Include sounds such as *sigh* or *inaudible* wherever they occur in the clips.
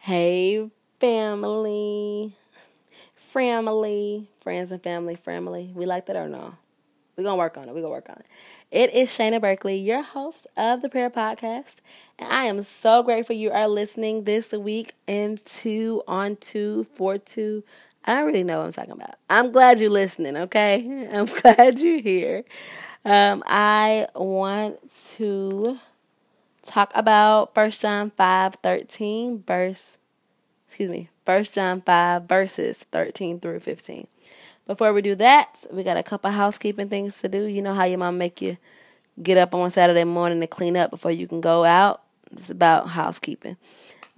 Hey, FRAmily, FRAmily, friends and family, FRAmily. We like that or no? We're going to work on it. We're going to work on it. It is Shayna Berkeley, your host of the Prayer Podcast. And I am so grateful you are listening this week into, on to, for to. I don't really know what I'm talking about. I'm glad you're listening, okay? *laughs* I'm glad you're here. Um, I want to talk about First John 5 13, verse, excuse me, First John 5, verses 13 through 15. Before we do that, we got a couple housekeeping things to do. You know how your mom make you get up on Saturday morning to clean up before you can go out? It's about housekeeping.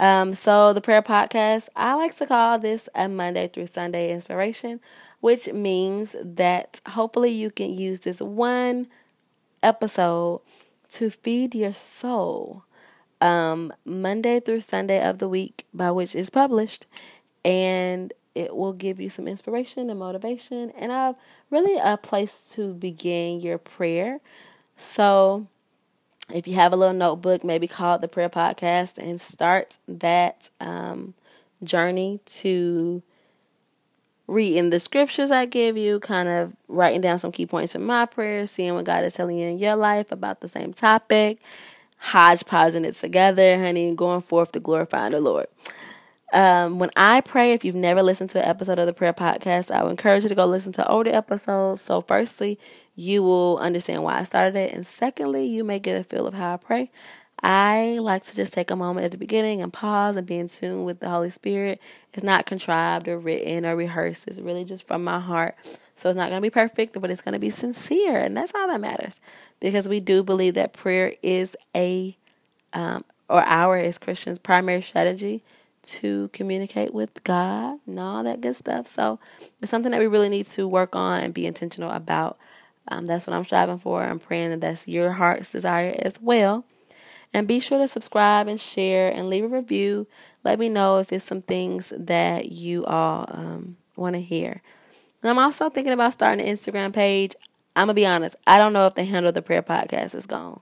Um, so the prayer podcast, I like to call this a Monday through Sunday inspiration, which means that hopefully you can use this one episode to feed your soul um, Monday through Sunday of the week, by which is published, and it will give you some inspiration and motivation, and a really a place to begin your prayer. So, if you have a little notebook, maybe call it the prayer podcast, and start that um, journey to reading the scriptures I give you, kind of writing down some key points from my prayers, seeing what God is telling you in your life about the same topic, hodgepodging it together, honey, and going forth to glorify the Lord. Um, when I pray, if you've never listened to an episode of the prayer podcast, I would encourage you to go listen to older episodes. So, firstly, you will understand why I started it, and secondly, you may get a feel of how I pray. I like to just take a moment at the beginning and pause and be in tune with the Holy Spirit. It's not contrived or written or rehearsed. It's really just from my heart. So it's not going to be perfect, but it's going to be sincere. And that's all that matters because we do believe that prayer is a, um, or our as Christians, primary strategy to communicate with God and all that good stuff. So it's something that we really need to work on and be intentional about. Um, that's what I'm striving for. I'm praying that that's your heart's desire as well. And be sure to subscribe and share and leave a review. Let me know if it's some things that you all um, want to hear. And I'm also thinking about starting an Instagram page. I'm going to be honest, I don't know if the handle the prayer podcast is gone.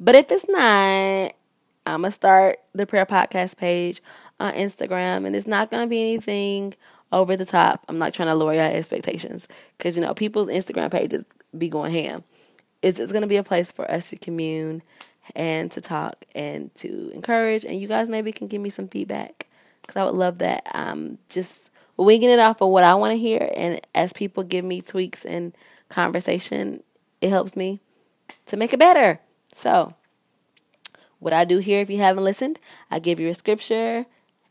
But if it's not, I'm going to start the prayer podcast page on Instagram. And it's not going to be anything over the top. I'm not trying to lower your expectations because, you know, people's Instagram pages be going ham. It's, it's going to be a place for us to commune and to talk and to encourage. And you guys maybe can give me some feedback because I would love that. Um, just winging it off of what I want to hear. And as people give me tweaks and conversation, it helps me to make it better. So, what I do here, if you haven't listened, I give you a scripture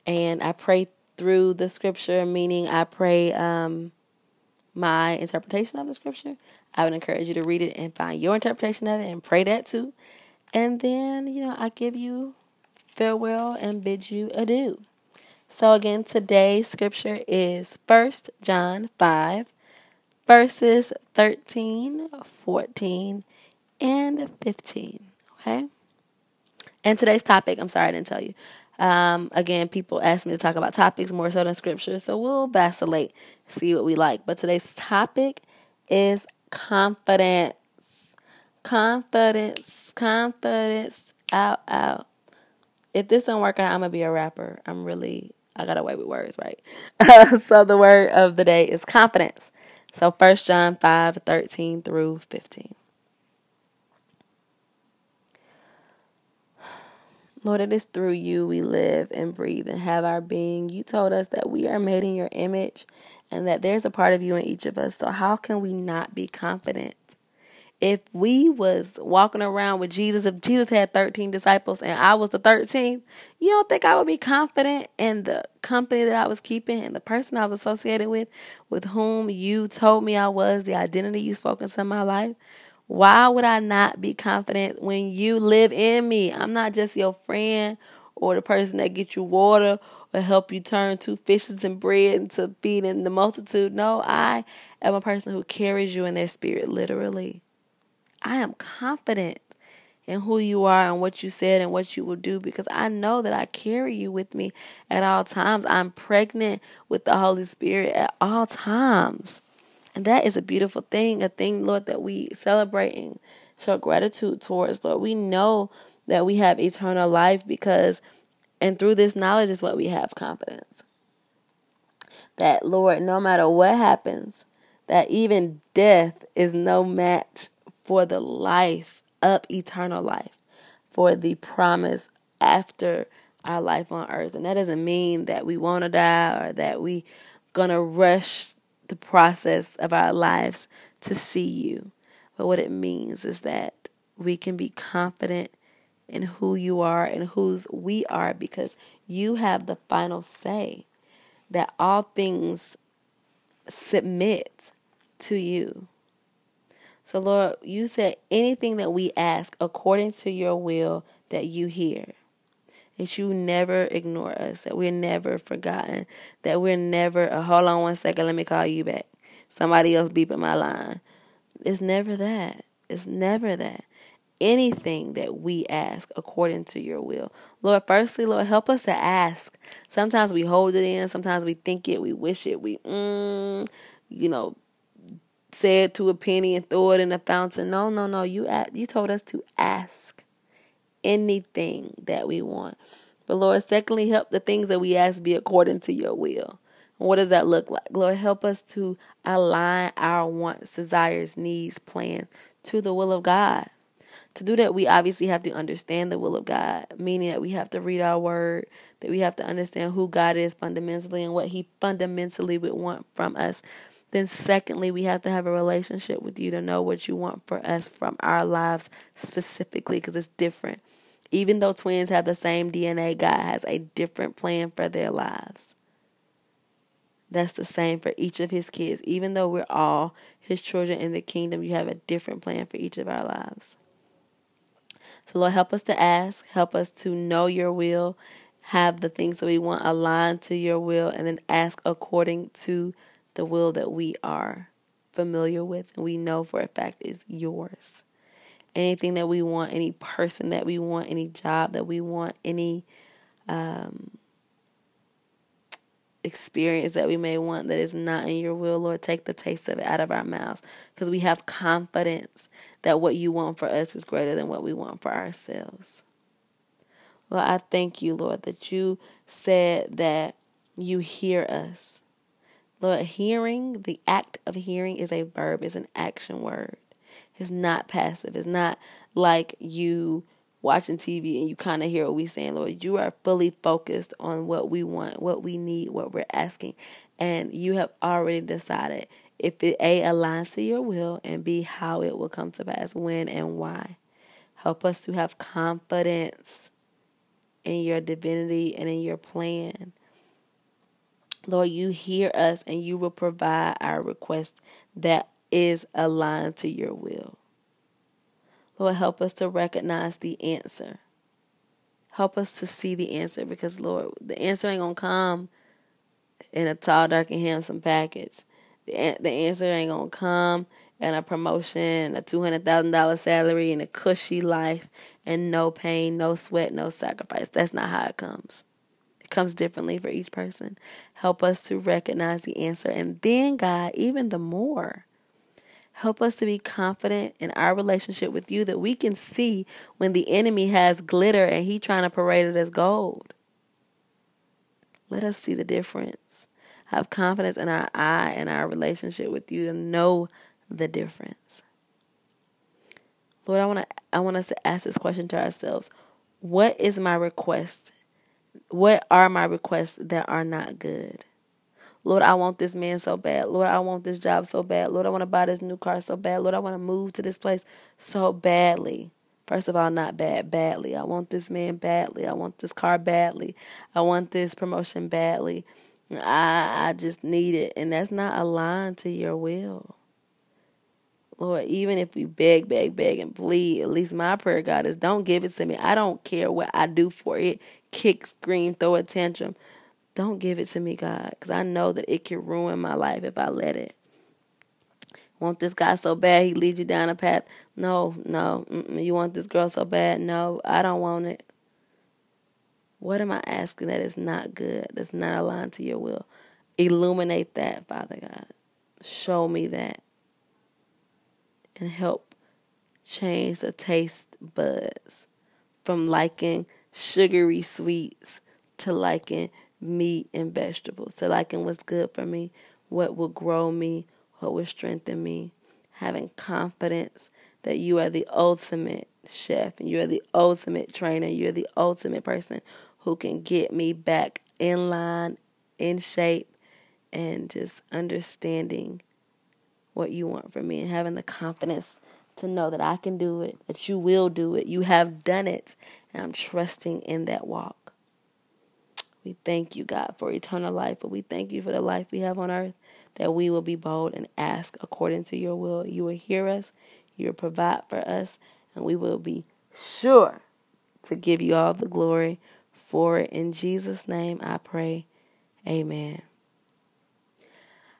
and I pray through the scripture, meaning I pray um, my interpretation of the scripture. I would encourage you to read it and find your interpretation of it and pray that too. And then, you know, I give you farewell and bid you adieu. So again, today's scripture is 1 John 5, verses 13, 14, and 15. Okay? And today's topic, I'm sorry I didn't tell you. Um, again, people ask me to talk about topics more so than scripture, so we'll vacillate, see what we like. But today's topic is confidence. Confidence confidence out, out. If this don't work out, I'm gonna be a rapper. I'm really, I got away with words, right? *laughs* so the word of the day is confidence. So First John 5, 13 through 15. Lord, it is through you we live and breathe and have our being. You told us that we are made in your image and that there's a part of you in each of us. So how can we not be confident? If we was walking around with Jesus, if Jesus had 13 disciples and I was the 13th, you don't think I would be confident in the company that I was keeping and the person I was associated with, with whom you told me I was, the identity you spoke into my life? Why would I not be confident when you live in me? I'm not just your friend or the person that gets you water or help you turn two fishes and bread into feeding the multitude. No, I am a person who carries you in their spirit, literally. I am confident in who you are and what you said and what you will do because I know that I carry you with me at all times. I'm pregnant with the Holy Spirit at all times. And that is a beautiful thing, a thing, Lord, that we celebrate and show gratitude towards, Lord. We know that we have eternal life because And through this knowledge is what we have confidence. That, Lord, no matter what happens, that even death is no match for the life of eternal life, for the promise after our life on earth. And that doesn't mean that we want to die or that we're gonna rush the process of our lives to see you. But what it means is that we can be confident in who you are and whose we are because you have the final say that all things submit to you. So, Lord, you said anything that we ask according to your will that you hear. That you never ignore us, that we're never forgotten, that we're never, uh, hold on one second, let me call you back. Somebody else beeping my line. It's never that. It's never that. Anything that we ask according to your will. Lord, firstly, Lord, help us to ask. Sometimes we hold it in, sometimes we think it, we wish it, we, mm, you know, say it to a penny and throw it in the fountain. No, no, no. You you told us to ask anything that we want. But Lord, secondly, help the things that we ask be according to your will. What does that look like? Lord, help us to align our wants, desires, needs, plans to the will of God. To do that, we obviously have to understand the will of God, meaning that we have to read our word, that we have to understand who God is fundamentally and what He fundamentally would want from us. Then, secondly, we have to have a relationship with you to know what you want for us from our lives specifically, because it's different. Even though twins have the same DNA, God has a different plan for their lives. That's the same for each of his kids. Even though we're all his children in the kingdom, you have a different plan for each of our lives. So, Lord, help us to ask, help us to know your will, have the things that we want aligned to your will, and then ask according to the will that we are familiar with and we know for a fact is yours. Anything that we want, any person that we want, any job that we want, any um, experience that we may want that is not in your will, Lord, take the taste of it out of our mouths because we have confidence that what you want for us is greater than what we want for ourselves. Lord, I thank you, Lord, that you said that you hear us. Lord, hearing, the act of hearing is a verb, is an action word. It's not passive. It's not like you watching TV and you kind of hear what we're saying, Lord. You are fully focused on what we want, what we need, what we're asking. And you have already decided if it A aligns to your will and B how it will come to pass, when and why. Help us to have confidence in your divinity and in your plan. Lord, you hear us and you will provide our request that is aligned to your will. Lord, help us to recognize the answer. Help us to see the answer because, Lord, the answer ain't going to come in a tall, dark, and handsome package. The, the answer ain't going to come in a promotion, a $200,000 salary, and a cushy life, and no pain, no sweat, no sacrifice. That's not how it comes. Comes differently for each person. Help us to recognize the answer. And then, God, even the more Help us to be confident in our relationship with you that we can see when the enemy has glitter and he trying to parade it as gold. Let us see the difference. Have confidence in our eye and our relationship with you to know the difference. Lord, I want to I want us to ask this question to ourselves. What is my request? What are my requests that are not good? Lord, I want this man so bad. Lord, I want this job so bad. Lord, I want to buy this new car so bad. Lord, I want to move to this place so badly. First of all, not bad, badly. I want this man badly. I want this car badly. I want this promotion badly. I I just need it. And that's not aligned to your will. Lord, even if we beg, beg, beg, and plead, at least my prayer, God, is don't give it to me. I don't care what I do for it. Kick, scream, throw a tantrum. Don't give it to me, God, because I know that it can ruin my life if I let it. Want this guy so bad, he leads you down a path. No, no. You want this girl so bad? No, I don't want it. What am I asking that is not good, that's not aligned to your will? Illuminate that, Father God. Show me that. And help change the taste buds from liking sugary sweets to liking meat and vegetables, to liking what's good for me, what will grow me, what will strengthen me, having confidence that you are the ultimate chef and you are the ultimate trainer, you're the ultimate person who can get me back in line, in shape, and just understanding what you want from me and having the confidence to know that I can do it, that you will do it, you have done it, and I'm trusting in that walk. We thank you, God, for eternal life, but we thank you for the life we have on earth, that we will be bold and ask according to your will. You will hear us, you will provide for us, and we will be sure to give you all the glory for it. In Jesus' name I pray. Amen.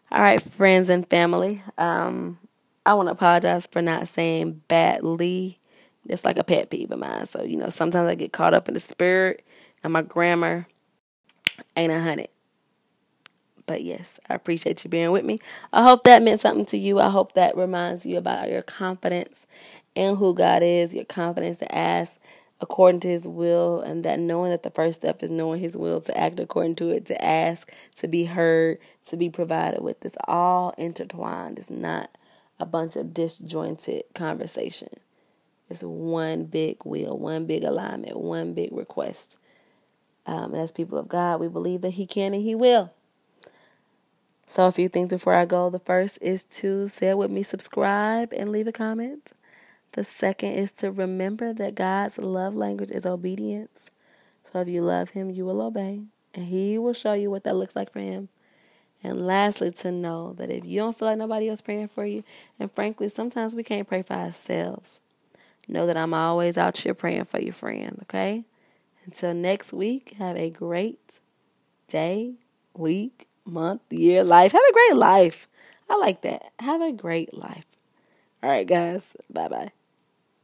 All right, friends and family. Um, I want to apologize for not saying badly. It's like a pet peeve of mine. So, you know, sometimes I get caught up in the spirit and my grammar ain't a hundred. But yes, I appreciate you being with me. I hope that meant something to you. I hope that reminds you about your confidence in who God is, your confidence to ask according to his will and that knowing that the first step is knowing his will to act according to it to ask to be heard to be provided with it's all intertwined it's not a bunch of disjointed conversation it's one big will one big alignment one big request. Um, and as people of god we believe that he can and he will. So a few things before i go. The first is to say with me subscribe and leave a comment. The second is to remember that God's love language is obedience. So if you love Him, you will obey, and He will show you what that looks like for Him. And lastly, to know that if you don't feel like nobody else praying for you, and frankly, sometimes we can't pray for ourselves, know that I'm always out here praying for your friend, okay? Until next week, have a great day, week, month, year, life. Have a great life. I like that. Have a great life. All right, guys. Bye bye.